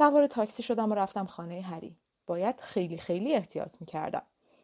سوار تاکسی شدم و رفتم خانه هری. باید خیلی خیلی احتیاط می‌کردم.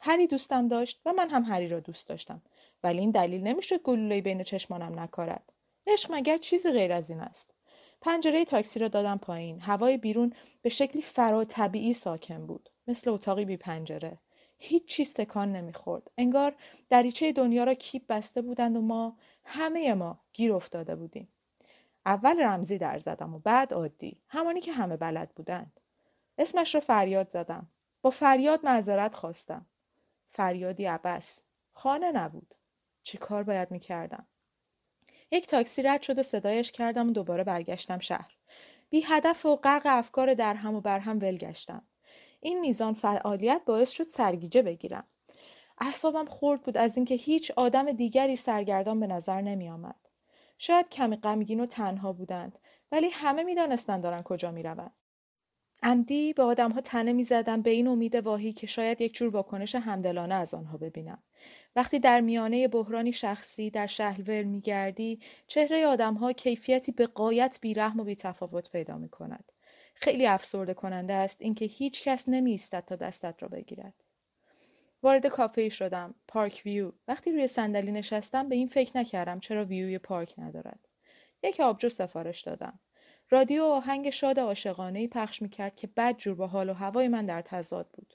هری دوستم داشت و من هم هری را دوست داشتم. ولی این دلیل نمی‌شد گلوله بین چشمانم نکارد. عشق مگر چیزی غیر از این است؟ پنجره تاکسی را دادم پایین. هوای بیرون به شکلی فرا طبیعی ساکن بود. مثل اتاقی بی پنجره. هیچ چیز تکان نمی‌خورد. انگار دریچه دنیا را کیپ بسته بودند و ما همه ما گیر افتاده بودیم. اول رمزی در زدم و بعد عادی. همانی که همه بلد بودند اسمش را فریاد زدم. با فریاد معذرت خواستم. فریادی عبس. خانه نبود. چه کار باید می‌کردم؟ یک تاکسی رد شد و صدایش کردم و دوباره برگشتم شهر. بی هدف و غرق افکار در هم و بر هم ولگشتم این میزان فعالیت باعث شد سرگیجه بگیرم. اعصابم خورد بود از اینکه هیچ آدم دیگری سرگردان به نظر نمی آمد. شاید کمی غمگین و تنها بودند ولی همه می‌دانستند دارن کجا می‌روند عمدی به آدمها تنه می‌زدم به این امید واهی که شاید یک جور واکنش همدلانه از آنها ببینم وقتی در میانه بحرانی شخصی در شهرور میگردی چهره آدمها کیفیتی به قایت بیرحم و بیتفاوت پیدا می کند. خیلی افسرده کننده است اینکه هیچ کس نمی تا دستت را بگیرد. وارد کافه شدم پارک ویو. وقتی روی صندلی نشستم به این فکر نکردم چرا ویوی پارک ندارد. یک آبجو سفارش دادم. رادیو آهنگ شاد عاشقانه پخش می‌کرد که بد جور با حال و هوای من در تضاد بود.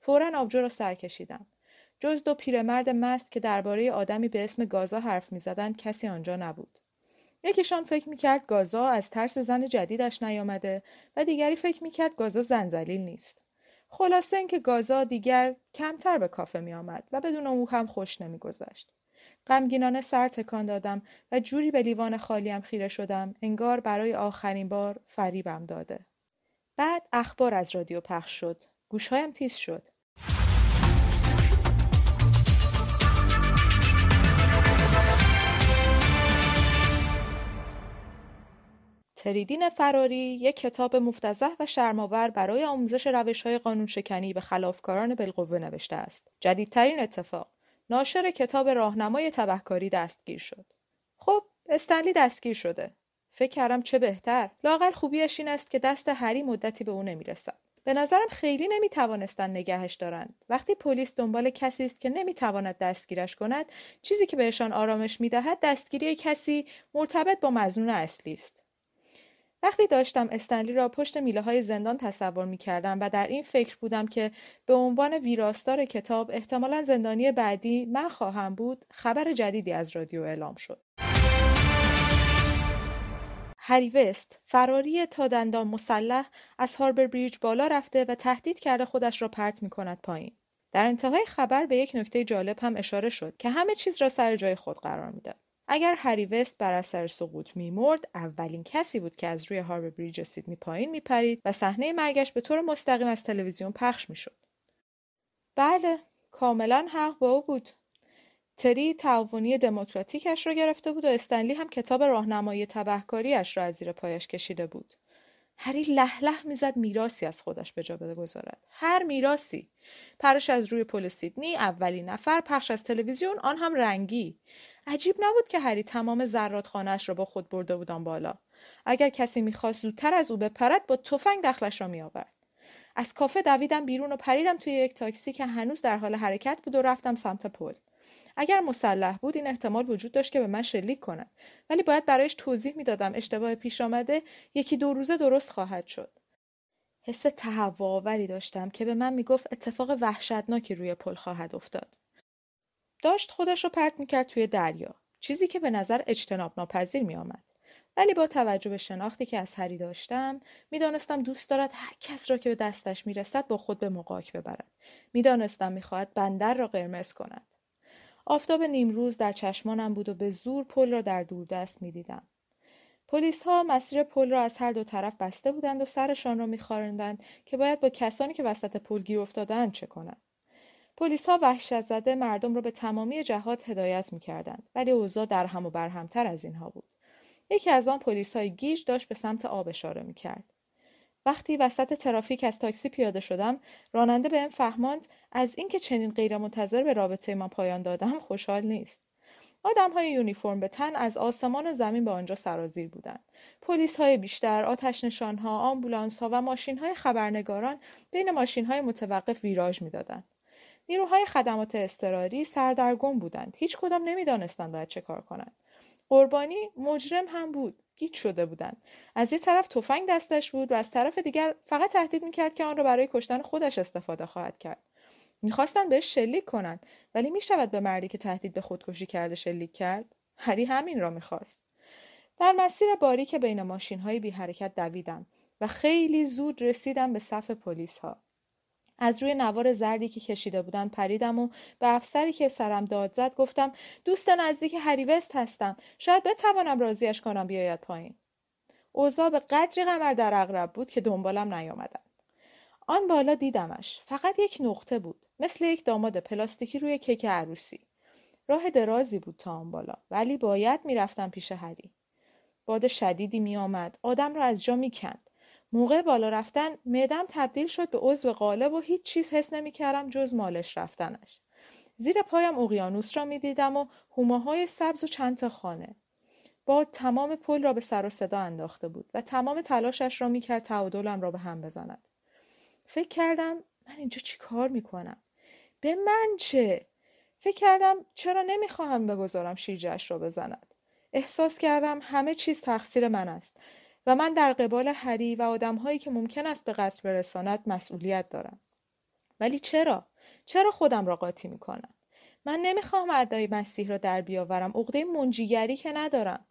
فورا آبجو را سر کشیدم. جز دو پیرمرد مست که درباره آدمی به اسم گازا حرف می‌زدند کسی آنجا نبود. یکیشان فکر می‌کرد گازا از ترس زن جدیدش نیامده و دیگری فکر می‌کرد گازا زنزلیل نیست. خلاصه اینکه گازا دیگر کمتر به کافه می آمد و بدون او هم خوش نمی گذشت. غمگینانه سر تکان دادم و جوری به لیوان خالیم خیره شدم انگار برای آخرین بار فریبم داده. بعد اخبار از رادیو پخش شد. گوشهایم تیز شد. تریدین فراری یک کتاب مفتزه و شرماور برای آموزش روش های قانون شکنی به خلافکاران بالقوه نوشته است. جدیدترین اتفاق ناشر کتاب راهنمای تبهکاری دستگیر شد. خب استنلی دستگیر شده. فکر کردم چه بهتر. لاقل خوبیش این است که دست هری مدتی به او نمی‌رسد. به نظرم خیلی نمی‌توانستند نگهش دارند. وقتی پلیس دنبال کسی است که نمی‌تواند دستگیرش کند، چیزی که بهشان آرامش می‌دهد دستگیری کسی مرتبط با مزنون اصلی است. وقتی داشتم استنلی را پشت میله های زندان تصور می کردم و در این فکر بودم که به عنوان ویراستار کتاب احتمالا زندانی بعدی من خواهم بود خبر جدیدی از رادیو اعلام شد. هری وست فراری تا دندان مسلح از هاربر بریج بالا رفته و تهدید کرده خودش را پرت می کند پایین. در انتهای خبر به یک نکته جالب هم اشاره شد که همه چیز را سر جای خود قرار می‌داد. اگر هری وست بر اثر سقوط میمرد اولین کسی بود که از روی هاربر بریج سیدنی پایین میپرید و صحنه مرگش به طور مستقیم از تلویزیون پخش می‌شد. بله کاملا حق با او بود. تری تعاونی دموکراتیکش را گرفته بود و استنلی هم کتاب راهنمایی تبهکاریاش را از زیر پایش کشیده بود. هری لح لح می‌زد میراسی از خودش به جا بگذارد. هر میراسی پرش از روی پل سیدنی اولین نفر پخش از تلویزیون آن هم رنگی. عجیب نبود که هری تمام ذرات خانهاش را با خود برده بودن بالا. اگر کسی می‌خواست زودتر از او بپرد با تفنگ دخلش را میآورد. از کافه دویدم بیرون و پریدم توی یک تاکسی که هنوز در حال حرکت بود و رفتم سمت پل. اگر مسلح بود این احتمال وجود داشت که به من شلیک کند. ولی باید برایش توضیح می‌دادم اشتباه پیش آمده یکی دو روزه درست خواهد شد. حس تهوع داشتم که به من می‌گفت اتفاق وحشتناکی روی پل خواهد افتاد. داشت خودش رو پرت می‌کرد توی دریا چیزی که به نظر اجتناب ناپذیر میآمد. ولی با توجه به شناختی که از هری داشتم می‌دانستم دوست دارد هر کس را که به دستش می‌رسد با خود به مقاک ببرد. می‌دانستم می‌خواهد بندر را قرمز کند. آفتاب نیمروز در چشمانم بود و به زور پل را در دوردست می‌دیدم. پلیس ها مسیر پل را از هر دو طرف بسته بودند و سرشان را میخواراندند که باید با کسانی که وسط پل گیر افتادند چه کنند. پلیس ها وحشت زده مردم را به تمامی جهات هدایت می‌کردند ولی اوضاع در هم و برهمتر از اینها بود یکی از آن پلیس های گیج داشت به سمت آب اشاره می‌کرد وقتی وسط ترافیک از تاکسی پیاده شدم راننده بهم فهماند از اینکه چنین غیرمنتظر به رابطه ما پایان دادم خوشحال نیست آدم های یونیفرم به تن از آسمان و زمین به آنجا سرازیر بودند. پلیس های بیشتر، آتش نشان ها، آمبولانس ها و ماشین های خبرنگاران بین ماشین های متوقف ویراژ می‌دادند. نیروهای خدمات اضطراری سردرگم بودند. هیچ کدام نمی‌دانستند باید چه کار کنند. قربانی مجرم هم بود. گیت شده بودند. از یه طرف تفنگ دستش بود و از طرف دیگر فقط تهدید می‌کرد که آن را برای کشتن خودش استفاده خواهد کرد. می‌خواستند بهش شلیک کنند ولی می‌شود به مردی که تهدید به خودکشی کرده شلیک کرد هری همین را می‌خواست در مسیر باری که بین ماشین های بی حرکت دویدم و خیلی زود رسیدم به صف پلیس ها. از روی نوار زردی که کشیده بودند پریدم و به افسری که سرم داد زد گفتم دوست نزدیک هری وست هستم. شاید بتوانم راضیش کنم بیاید پایین. اوضاع به قدری قمر در اغرب بود که دنبالم نیامدم. آن بالا دیدمش. فقط یک نقطه بود مثل یک داماد پلاستیکی روی کیک عروسی. راه درازی بود تا آن بالا ولی باید می‌رفتم پیش هری. باد شدیدی میآمد. آدم را از جا می‌کند. موقع بالا رفتن معدم تبدیل شد به عضو قالب و هیچ چیز حس نمی‌کردم جز مالش رفتنش. زیر پایم اقیانوس را می‌دیدم و های سبز و چند تا خانه. باد تمام پل را به سر و صدا انداخته بود و تمام تلاشش را می‌کرد تعادلم را به هم بزند. فکر کردم من اینجا چی کار می‌کنم؟ به من چه؟ فکر کردم چرا نمی‌خواهم بگذارم شیرجهش را بزند. احساس کردم همه چیز تقصیر من است. و من در قبال هری و آدمهایی که ممکن است به قصد برساند مسئولیت دارم. ولی چرا؟ چرا خودم را قاطی می‌کنم؟ من نمی‌خواهم ادای مسیح را در بیاورم. عقده منجیگری که ندارم.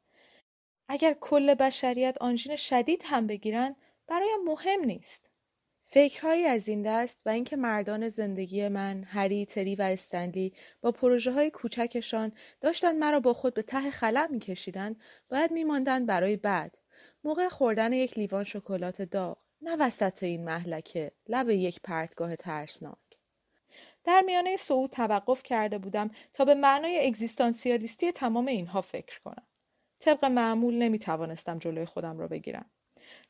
اگر کل بشریت آنژین شدید هم بگیرند برایم مهم نیست. فکرهایی از این دست و اینکه مردان زندگی من هری تری و استنلی با پروژه های کوچکشان داشتند مرا با خود به ته خلا میکشیدند باید میماندند برای بعد. موقع خوردن یک لیوان شکلات داغ. نه وسط این محلکه. لب یک پرتگاه ترسناک. در میانه صعود توقف کرده بودم تا به معنای اگزیستانسیالیستی تمام اینها فکر کنم. طبق معمول نمی توانستم جلوی خودم را بگیرم.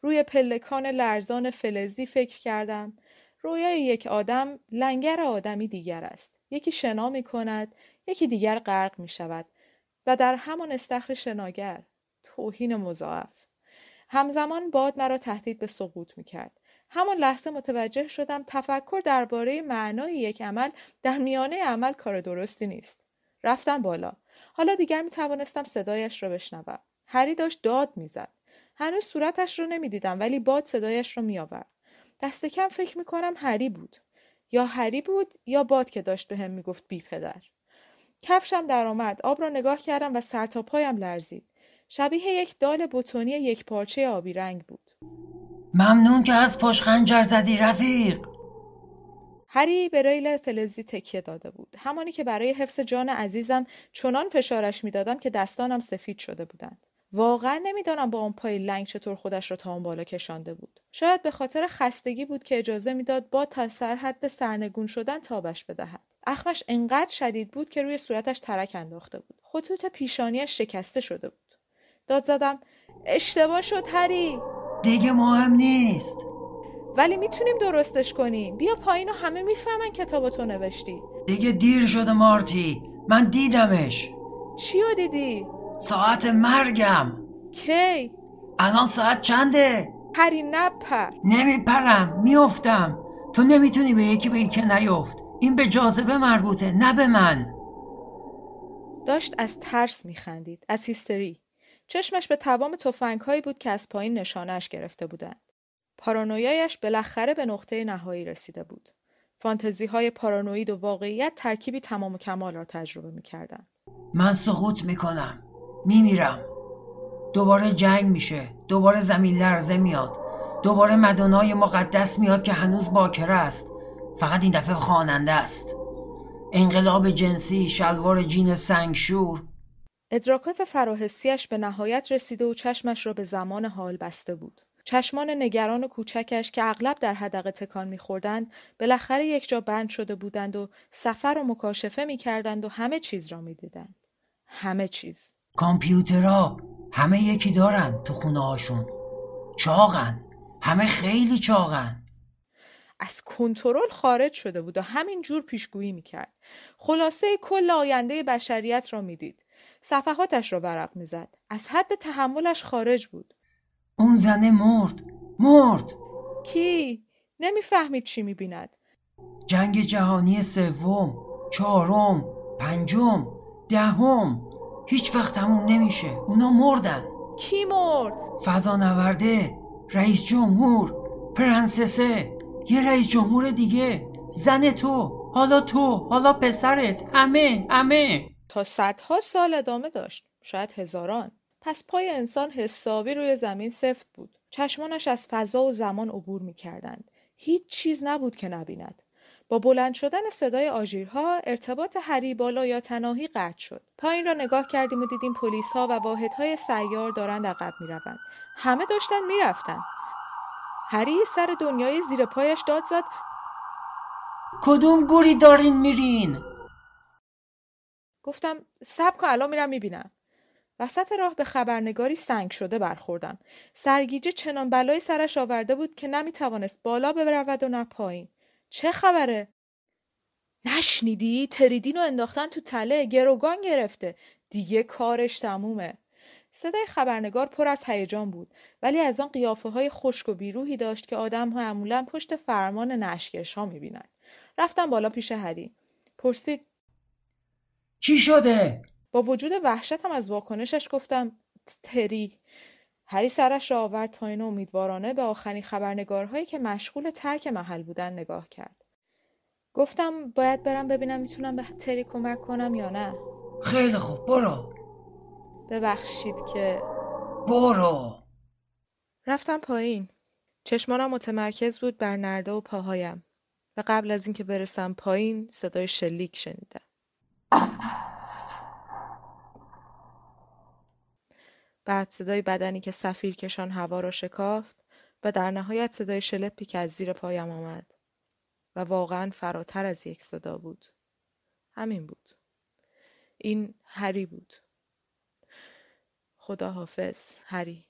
روی پلکان لرزان فلزی فکر کردم. رویای یک آدم لنگر آدمی دیگر است. یکی شنا می کند یکی دیگر غرق می شود و در همان استخر شناگر. توهین مضاعف. همزمان باد مرا تهدید به سقوط می کرد همان لحظه متوجه شدم تفکر درباره معنای یک عمل در میانه عمل کار درستی نیست. رفتم بالا. حالا دیگر می توانستم صدایش را بشنوم. هری داشت داد می‌زد. هنوز صورتش رو نمی‌دیدم ولی باد صدایش رو میآورد. دست کم فکر می‌کنم هری بود. یا هری بود یا باد که داشت به هم می‌گفت بی پدر کفشم درآمد. آب را نگاه کردم و سر تا پایم لرزید. شبیه یک دال بتونی یک پارچه آبی رنگ بود. ممنون که از پشت خنجر زدی رفیق. هری به ریل فلزی تکیه داده بود. همانی که برای حفظ جان عزیزم چنان فشارش می‌دادم که دستانم سفید شده بودند. واقعا نمی‌دانم با اون پای لنگ چطور خودش را تا اون بالا کشانده بود. شاید به خاطر خستگی بود که اجازه می‌داد با تا سرحد سرنگون شدن تابش بدهد. اخمش انقدر شدید بود که روی صورتش ترک انداخته بود. خطوط پیشانیش شکسته شده بود. داد زدم. اشتباه شد هری. دیگه مهم نیست. ولی می‌تونیم درستش کنیم. بیا پایین و همه می‌فهمن کتابتو نوشتی. دیگه دیر شده مارتی. من دیدمش. چیو دیدی؟ ساعت مرگم. کی؟ الان ساعت چنده؟ هری نپر نمیپرم میافتم. تو نمی‌تونی به یکی به که نیفت این به جاذبه مربوطه نه به من. داشت از ترس میخندید از هیستری. چشمش به تمام توفنگ هایی بود که از پایین نشانش گرفته بودند. پارانویایش بالاخره به نقطه نهایی رسیده بود. فانتزی های پارانوید و واقعیت ترکیبی تمام و کمال را تجربه می‌کردند. من سقوط می‌کنم. میمیرم. دوباره جنگ میشه. دوباره زمین لرزه میاد. دوباره مدونای مقدس میاد که هنوز باکره است. فقط این دفعه خواننده است. انقلاب جنسی شلوار جین سنگشور. ادراکات فراحسیش به نهایت رسیده و چشمش را به زمان حال بسته بود. چشمان نگران و کوچکش که اغلب در حدقه تکان میخوردند بالاخره یک جا بند شده بودند و سفر و مکاشفه می‌کردند و همه چیز را می‌دیدند. همه چیز. کامپیوترها همه یکی دارن تو خونه هاشون. چاقن. همه خیلی چاقن. از کنترل خارج شده بود و همین جور پیشگویی می‌کرد. خلاصه کل آینده بشریت را می‌دید. صفحاتش را ورق می‌زد. از حد تحملش خارج بود. اون زنه مرد. مرد. کی؟ نمی‌فهمید چی می‌بیند. جنگ جهانی سوم چهارم پنجم دهم. هیچ وقت تموم نمیشه. اونا مردن. کی مرد؟ فضا نورده رئیس جمهور پرنسسه. یه رئیس جمهور دیگه. زن تو. حالا تو. حالا پسرت. همه همه. تا صدها سال ادامه داشت شاید هزاران. پس پای انسان حسابی روی زمین سفت بود. چشمانش از فضا و زمان عبور می کردند. هیچ چیز نبود که نبیند. با بلند شدن صدای آژیرها ارتباط هری بالا یا تناهی قطع شد. پایین را نگاه کردیم و دیدیم پلیس ها و واحدهای سیار دارند عقب می‌روند. همه داشتن می‌رفتند هری سر دنیای زیر پایش داد زد. کدوم گوری دارین میرین؟ گفتم سب کن الان میرم می‌بینم. وسط راه به خبرنگاری سنگ شده برخوردم. سرگیجه چنان بلای سرش آورده بود که نمی‌توانست بالا برود و نه پایین. چه خبره؟ نشنیدی؟ تریدین رو انداختن تو تله. گروگان گرفته. دیگه کارش تمومه. صدای خبرنگار پر از هیجان بود. ولی از آن قیافه های خشک و بیروهی داشت که آدم معمولا پشت فرمان نشکش ها می‌بینند رفتم بالا پیش هدی. پرسید چی شده؟ با وجود وحشتم از واکنشش گفتم تری. هری سرش را آورد پایین و امیدوارانه به آخرین خبرنگارهایی که مشغول ترک محل بودن نگاه کرد. گفتم باید برم ببینم می‌تونم به تری کمک کنم یا نه. خیلی خوب برو. ببخشید که برو. رفتم پایین. چشمانم متمرکز بود بر نرده و پاهایم. و قبل از اینکه برسم پایین صدای شلیک شنیدم. بعد صدای بدنی که سفیر کشان هوا را شکافت و در نهایت صدای شلپی که از زیر پایم آمد و واقعا فراتر از یک صدا بود. همین بود. این هری بود. خدا حافظ هری.